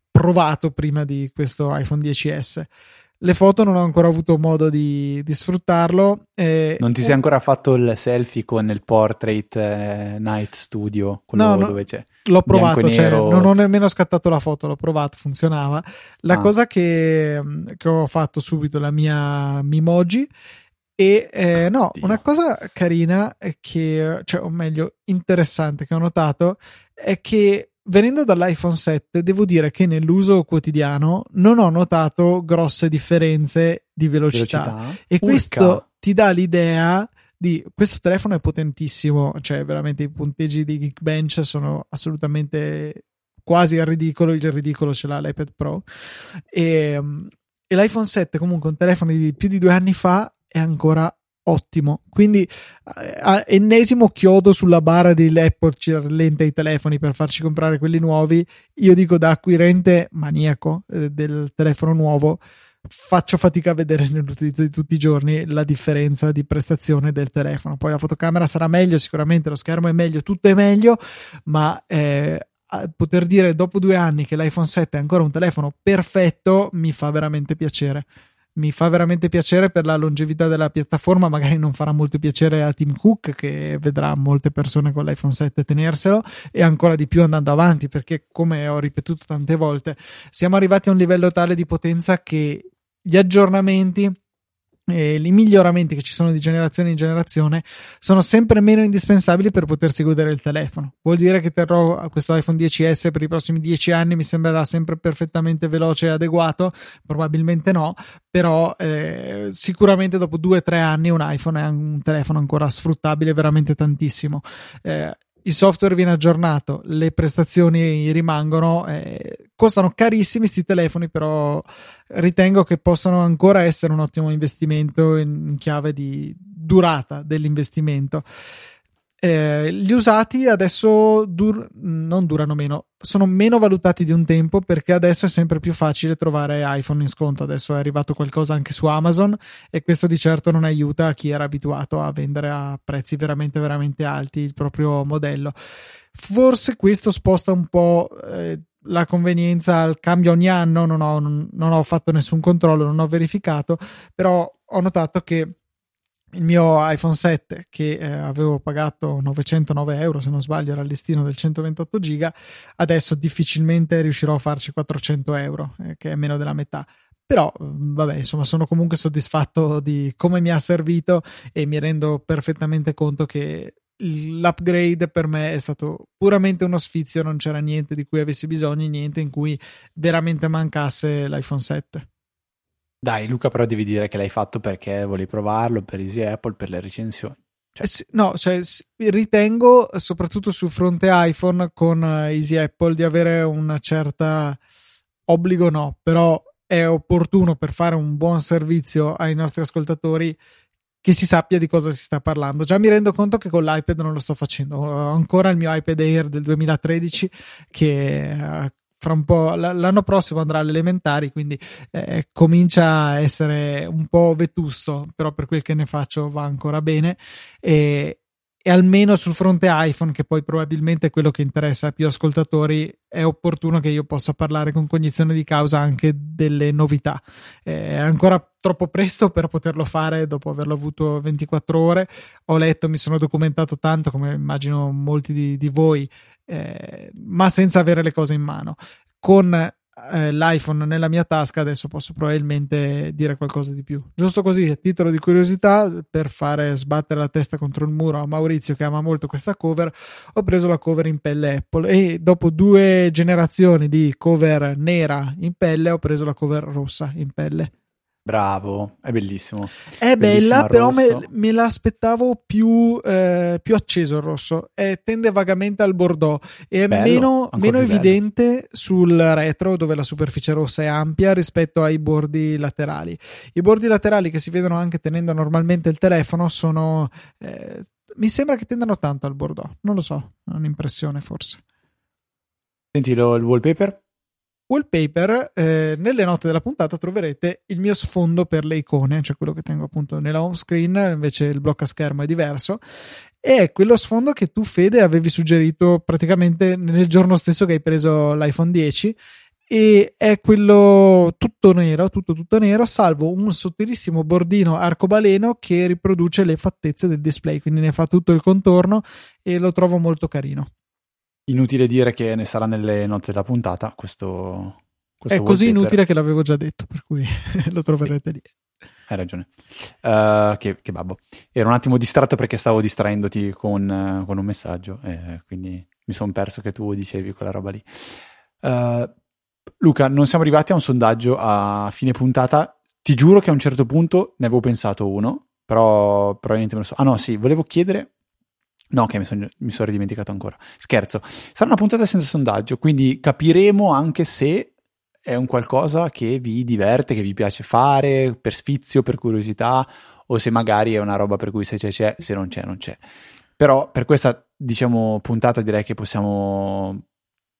provato prima di questo iPhone 10s le foto non ho ancora avuto modo di, di sfruttarlo. Eh, non ti sei ancora fatto il selfie con il portrait eh, Night Studio? Quello no, dove c'è. L'ho provato, cioè, non ho nemmeno scattato la foto, l'ho provato, funzionava. La ah. cosa che, che, ho fatto subito, la mia Mimoji. E eh, no, Oddio. una cosa carina che, cioè, o meglio, interessante che ho notato è che venendo dall'iPhone 7, devo dire che nell'uso quotidiano non ho notato grosse differenze di velocità. velocità? E Urca. questo ti dà l'idea di questo telefono è potentissimo, cioè veramente i punteggi di Geekbench sono assolutamente quasi al ridicolo, il ridicolo ce l'ha l'iPad Pro e, e l'iPhone 7 comunque un telefono di più di due anni fa è ancora ottimo. Quindi eh, ennesimo chiodo sulla bara di Apple ci rallenta i telefoni per farci comprare quelli nuovi. Io dico da acquirente maniaco eh, del telefono nuovo faccio fatica a vedere *laughs* nell'utilizzo di tutti i giorni la differenza di prestazione del telefono. Poi la fotocamera sarà meglio, sicuramente lo schermo è meglio, tutto è meglio, ma eh, poter dire dopo due anni che l'iPhone 7 è ancora un telefono perfetto mi fa veramente piacere mi fa veramente piacere per la longevità della piattaforma, magari non farà molto piacere a Tim Cook che vedrà molte persone con l'iPhone 7 tenerselo e ancora di più andando avanti perché come ho ripetuto tante volte siamo arrivati a un livello tale di potenza che gli aggiornamenti e i miglioramenti che ci sono di generazione in generazione sono sempre meno indispensabili per potersi godere il telefono. Vuol dire che terrò questo iPhone 10S per i prossimi 10 anni, mi sembrerà sempre perfettamente veloce e adeguato? Probabilmente no, però eh, sicuramente dopo 2-3 anni un iPhone è un telefono ancora sfruttabile veramente tantissimo. Eh, il software viene aggiornato, le prestazioni rimangono, eh, costano carissimi questi telefoni, però ritengo che possano ancora essere un ottimo investimento in chiave di durata dell'investimento. Eh, gli usati adesso dur- non durano meno, sono meno valutati di un tempo perché adesso è sempre più facile trovare iPhone in sconto. Adesso è arrivato qualcosa anche su Amazon e questo di certo non aiuta chi era abituato a vendere a prezzi veramente, veramente alti il proprio modello. Forse questo sposta un po'. Eh, la convenienza al cambio ogni anno, non ho, non, non ho fatto nessun controllo, non ho verificato, però ho notato che il mio iPhone 7 che eh, avevo pagato 909 euro se non sbaglio era il listino del 128 giga adesso difficilmente riuscirò a farci 400 euro eh, che è meno della metà però mm, vabbè insomma sono comunque soddisfatto di come mi ha servito e mi rendo perfettamente conto che l'upgrade per me è stato puramente uno sfizio, non c'era niente di cui avessi bisogno, niente in cui veramente mancasse l'iPhone 7. Dai, Luca, però devi dire che l'hai fatto perché volevi provarlo per Easy Apple, per le recensioni. Cioè. Eh no, cioè, ritengo, soprattutto sul fronte iPhone con eh, Easy Apple, di avere una certa obbligo, no, però è opportuno per fare un buon servizio ai nostri ascoltatori che si sappia di cosa si sta parlando. Già mi rendo conto che con l'iPad non lo sto facendo. Ho ancora il mio iPad Air del 2013 che eh, fra un po' l'anno prossimo andrà alle elementari, quindi eh, comincia a essere un po' vetusto, però per quel che ne faccio va ancora bene. E, e almeno sul fronte iPhone, che poi probabilmente è quello che interessa più ascoltatori, è opportuno che io possa parlare con cognizione di causa anche delle novità. È ancora troppo presto per poterlo fare dopo averlo avuto 24 ore. Ho letto, mi sono documentato tanto, come immagino molti di, di voi, eh, ma senza avere le cose in mano. Con eh, l'iPhone nella mia tasca, adesso posso probabilmente dire qualcosa di più. Giusto così, a titolo di curiosità, per fare sbattere la testa contro il muro a Maurizio che ama molto questa cover, ho preso la cover in pelle Apple e dopo due generazioni di cover nera in pelle ho preso la cover rossa in pelle. Bravo, è bellissimo. È bella, però me, me l'aspettavo più, eh, più, acceso il rosso. E tende vagamente al bordeaux e è bello, meno, meno evidente sul retro, dove la superficie rossa è ampia, rispetto ai bordi laterali. I bordi laterali che si vedono anche tenendo normalmente il telefono sono. Eh, mi sembra che tendano tanto al bordeaux. Non lo so, è un'impressione forse. Senti lo, il wallpaper? Wallpaper, eh, nelle note della puntata troverete il mio sfondo per le icone, cioè quello che tengo appunto nella home screen, invece il blocco a schermo è diverso. E è quello sfondo che tu, Fede, avevi suggerito praticamente nel giorno stesso che hai preso l'iPhone 10 e è quello tutto nero, tutto tutto nero, salvo un sottilissimo bordino arcobaleno che riproduce le fattezze del display, quindi ne fa tutto il contorno e lo trovo molto carino. Inutile dire che ne sarà nelle note della puntata. Questo, questo è così inutile che l'avevo già detto, per cui *laughs* lo troverete lì. Hai ragione. Uh, che, che, babbo. Ero un attimo distratto perché stavo distraendoti con, uh, con un messaggio, eh, quindi mi sono perso che tu dicevi quella roba lì. Uh, Luca, non siamo arrivati a un sondaggio a fine puntata. Ti giuro che a un certo punto ne avevo pensato uno, però probabilmente me lo so. Ah no, sì, volevo chiedere No, che mi sono, mi sono ridimenticato ancora. Scherzo. Sarà una puntata senza sondaggio, quindi capiremo anche se è un qualcosa che vi diverte, che vi piace fare, per sfizio, per curiosità, o se magari è una roba per cui se c'è c'è, se non c'è non c'è. Però per questa, diciamo, puntata direi che possiamo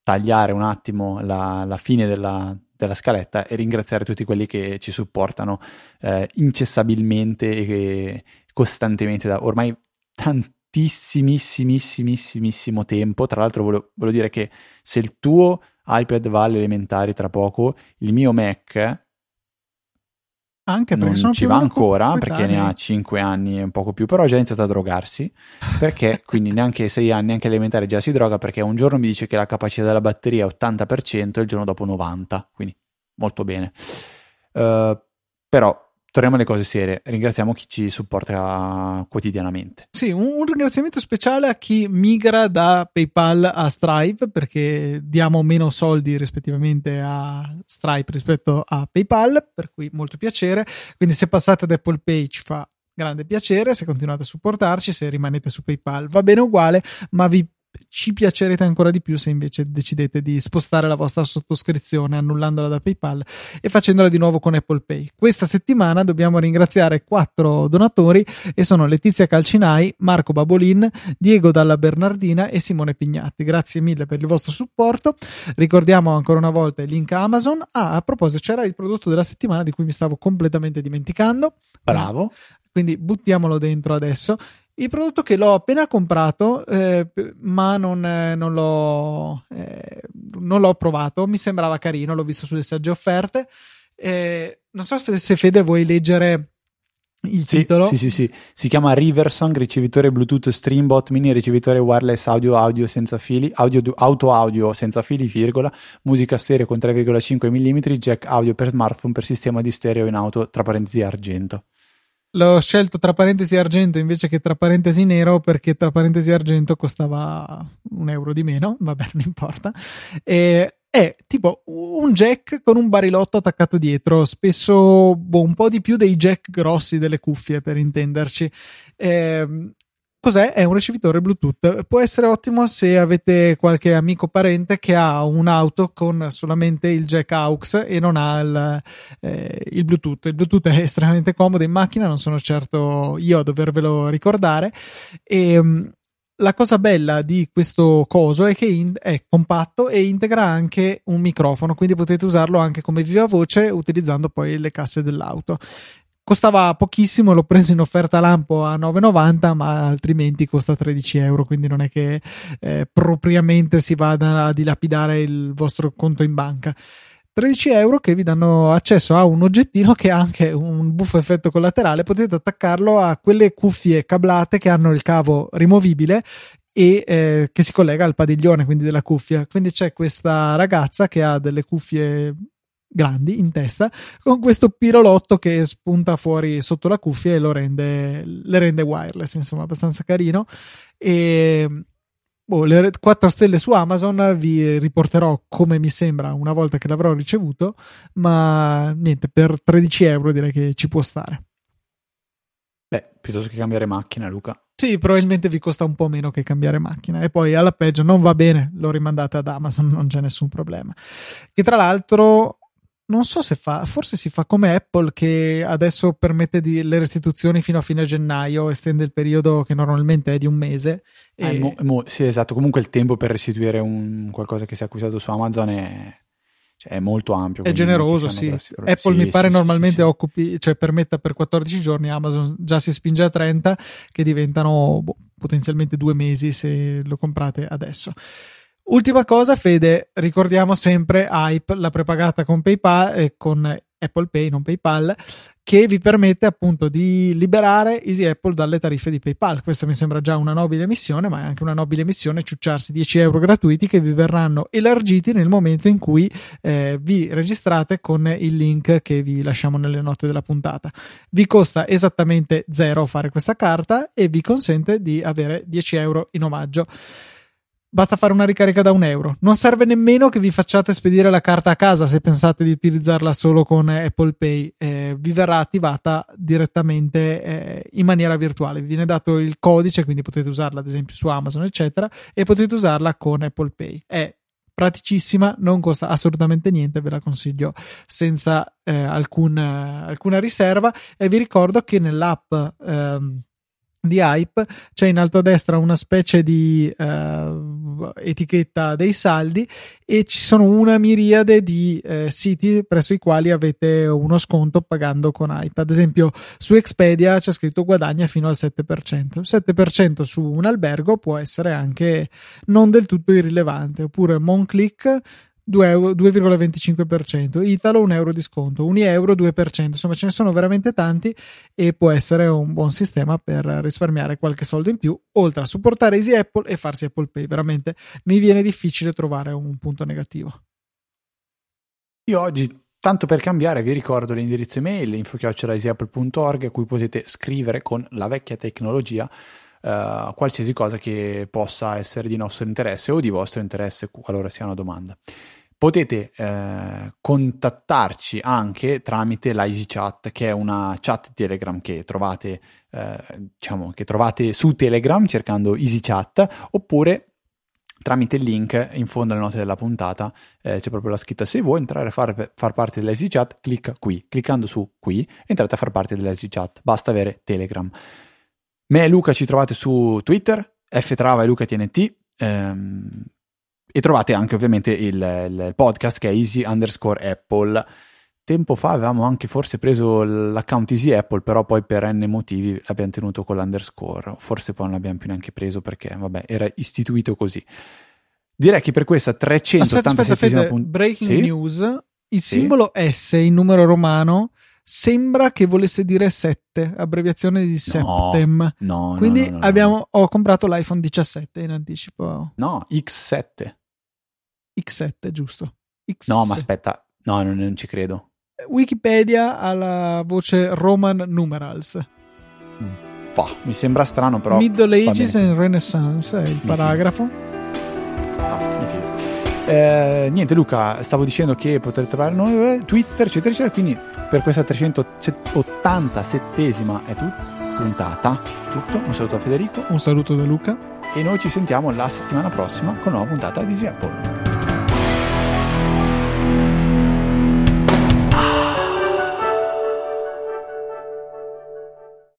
tagliare un attimo la, la fine della, della scaletta e ringraziare tutti quelli che ci supportano eh, incessabilmente e costantemente da ormai tanti tantissimissimissimo tempo. Tra l'altro volevo, volevo, dire che se il tuo iPad va alle elementari tra poco, il mio Mac anche non ci va ancora perché ne ha 5 anni e un poco più, però ha già iniziato a drogarsi perché *laughs* quindi neanche 6 anni, neanche elementare già si droga perché un giorno mi dice che la capacità della batteria è 80% e il giorno dopo 90%, quindi molto bene. Uh, però torniamo alle cose serie. Ringraziamo chi ci supporta quotidianamente. Sì, un, ringraziamento speciale a chi migra da PayPal a Stripe perché diamo meno soldi rispettivamente a Stripe rispetto a PayPal, per cui molto piacere. Quindi se passate ad Apple Pay ci fa grande piacere, se continuate a supportarci, se rimanete su PayPal va bene uguale, ma vi ci piacerete ancora di più se invece decidete di spostare la vostra sottoscrizione annullandola da PayPal e facendola di nuovo con Apple Pay. Questa settimana dobbiamo ringraziare quattro donatori e sono Letizia Calcinai, Marco Babolin, Diego Dalla Bernardina e Simone Pignatti. Grazie mille per il vostro supporto. Ricordiamo ancora una volta il link Amazon. Ah, a proposito, c'era il prodotto della settimana di cui mi stavo completamente dimenticando. Bravo. Quindi buttiamolo dentro adesso il prodotto che l'ho appena comprato, eh, ma non, eh, non, l'ho, eh, non, l'ho, provato. Mi sembrava carino, l'ho visto sulle sagge offerte. Eh, non so se Fede vuoi leggere il sì, titolo. Sì, sì, sì. Si chiama Riversong, ricevitore Bluetooth Streambot Mini, ricevitore wireless audio audio senza fili, audio, auto audio senza fili, virgola, musica stereo con 3,5 mm, jack audio per smartphone per sistema di stereo in auto, tra parentesi argento. L'ho scelto tra parentesi argento invece che tra parentesi nero perché tra parentesi argento costava un euro di meno, *laughs* vabbè non importa. E è tipo un jack con un barilotto attaccato dietro, spesso boh, un po' di più dei jack grossi delle cuffie per intenderci. Eh, Cos'è? È un ricevitore Bluetooth. Può essere ottimo se avete qualche amico parente che ha un'auto con solamente il jack AUX e non ha il, eh, il, Bluetooth. Il Bluetooth è estremamente comodo in macchina, non sono certo io a dovervelo ricordare. E um, la cosa bella di questo coso è che in- è compatto e integra anche un microfono, quindi potete usarlo anche come viva voce utilizzando poi le casse dell'auto costava pochissimo, l'ho preso in offerta lampo a 9,90 ma altrimenti costa 13 euro quindi non è che eh, propriamente si vada a dilapidare il vostro conto in banca. 13 euro che vi danno accesso a un oggettino che ha anche un buffo effetto collaterale potete attaccarlo a quelle cuffie cablate che hanno il cavo rimovibile e eh, che si collega al padiglione quindi della cuffia. Quindi c'è questa ragazza che ha delle cuffie grandi in testa con questo pirolotto che spunta fuori sotto la cuffia e lo rende, le rende wireless insomma abbastanza carino e boh, le 4 stelle su Amazon vi riporterò come mi sembra una volta che l'avrò ricevuto ma niente per 13 euro direi che ci può stare beh piuttosto che cambiare macchina Luca sì, probabilmente vi costa un po' meno che cambiare macchina. E poi alla peggio non va bene, lo rimandate ad Amazon, non c'è nessun problema. Che tra l'altro non so se fa, forse si fa come Apple che adesso permette di, le restituzioni fino a fine gennaio, estende il periodo che normalmente è di un mese. E... Eh, mo, mo, sì, esatto. Comunque il tempo per restituire un, qualcosa che si è acquistato su Amazon è, cioè, è molto ampio. È generoso, sì. Grossi, Apple sì, mi pare sì, normalmente sì, occupi, cioè permetta per 14 giorni, Amazon già si spinge a 30, che diventano boh, potenzialmente due mesi se lo comprate adesso. Ultima cosa, Fede, ricordiamo sempre Hype, la prepagata con PayPal e con Apple Pay, non PayPal, che vi permette appunto di liberare Easy Apple dalle tariffe di PayPal. Questa mi sembra già una nobile missione, ma è anche una nobile missione ciucciarsi 10 euro gratuiti che vi verranno elargiti nel momento in cui eh, vi registrate con il link che vi lasciamo nelle note della puntata. Vi costa esattamente zero fare questa carta e vi consente di avere 10 euro in omaggio basta fare una ricarica da un euro. Non serve nemmeno che vi facciate spedire la carta a casa se pensate di utilizzarla solo con Apple Pay. Eh, vi verrà attivata direttamente eh, in maniera virtuale. Vi viene dato il codice, quindi potete usarla ad esempio su Amazon, eccetera, e potete usarla con Apple Pay. È praticissima, non costa assolutamente niente, ve la consiglio senza eh, alcun, alcuna riserva. E vi ricordo che nell'app. Ehm, di hype c'è in alto a destra una specie di uh, etichetta dei saldi e ci sono una miriade di uh, siti presso i quali avete uno sconto pagando con hype ad esempio su Expedia c'è scritto guadagna fino al 7% 7% su un albergo può essere anche non del tutto irrilevante oppure Monclick 2,25%, Italo 1 euro di sconto, Unieuro 2%, insomma ce ne sono veramente tanti e può essere un buon sistema per risparmiare qualche soldo in più, oltre a supportare Easy Apple e farsi Apple Pay, veramente mi viene difficile trovare un punto negativo. Io oggi Tanto per cambiare vi ricordo l'indirizzo email info.easyapple.org a cui potete scrivere con la vecchia tecnologia uh, qualsiasi cosa che possa essere di nostro interesse o di vostro interesse qualora sia una domanda potete eh, contattarci anche tramite la EasyChat, che è una chat Telegram che trovate, eh, diciamo, che trovate su Telegram cercando EasyChat, oppure tramite il link in fondo alle note della puntata eh, c'è proprio la scritta. Se vuoi entrare a far, far parte dell'EasyChat clicca qui. Cliccando su qui entrate a far parte dell'EasyChat basta avere Telegram. Me e Luca ci trovate su Twitter ftrava e lucatnt ehm, e trovate anche ovviamente il, il podcast che è easy underscore apple. Tempo fa avevamo anche forse preso l'account Easy Apple, però poi per n motivi l'abbiamo tenuto con l'underscore. Forse poi non l'abbiamo più neanche preso perché, vabbè, era istituito così. Direi che per questa 387 punt- breaking sì? news, il sì? simbolo S in numero romano sembra che volesse dire 7, abbreviazione di Septem. No, no, Quindi no, no, abbiamo, ho comprato l'iPhone 17 in anticipo. No, X7. X7, giusto? X... No, ma aspetta, no, non, non ci credo. Wikipedia ha la voce Roman numerals. Boh, mi sembra strano, però. Middle Ages and Renaissance è il paragrafo. Ah, mi fido. Eh, niente, Luca, stavo dicendo che potete trovare noi eh, Twitter, eccetera, eccetera. Quindi per questa 387esima è tut- puntata. È tutto. Un saluto a Federico Un saluto da Luca. e noi ci sentiamo la settimana prossima con una nuova puntata di Easy Apple.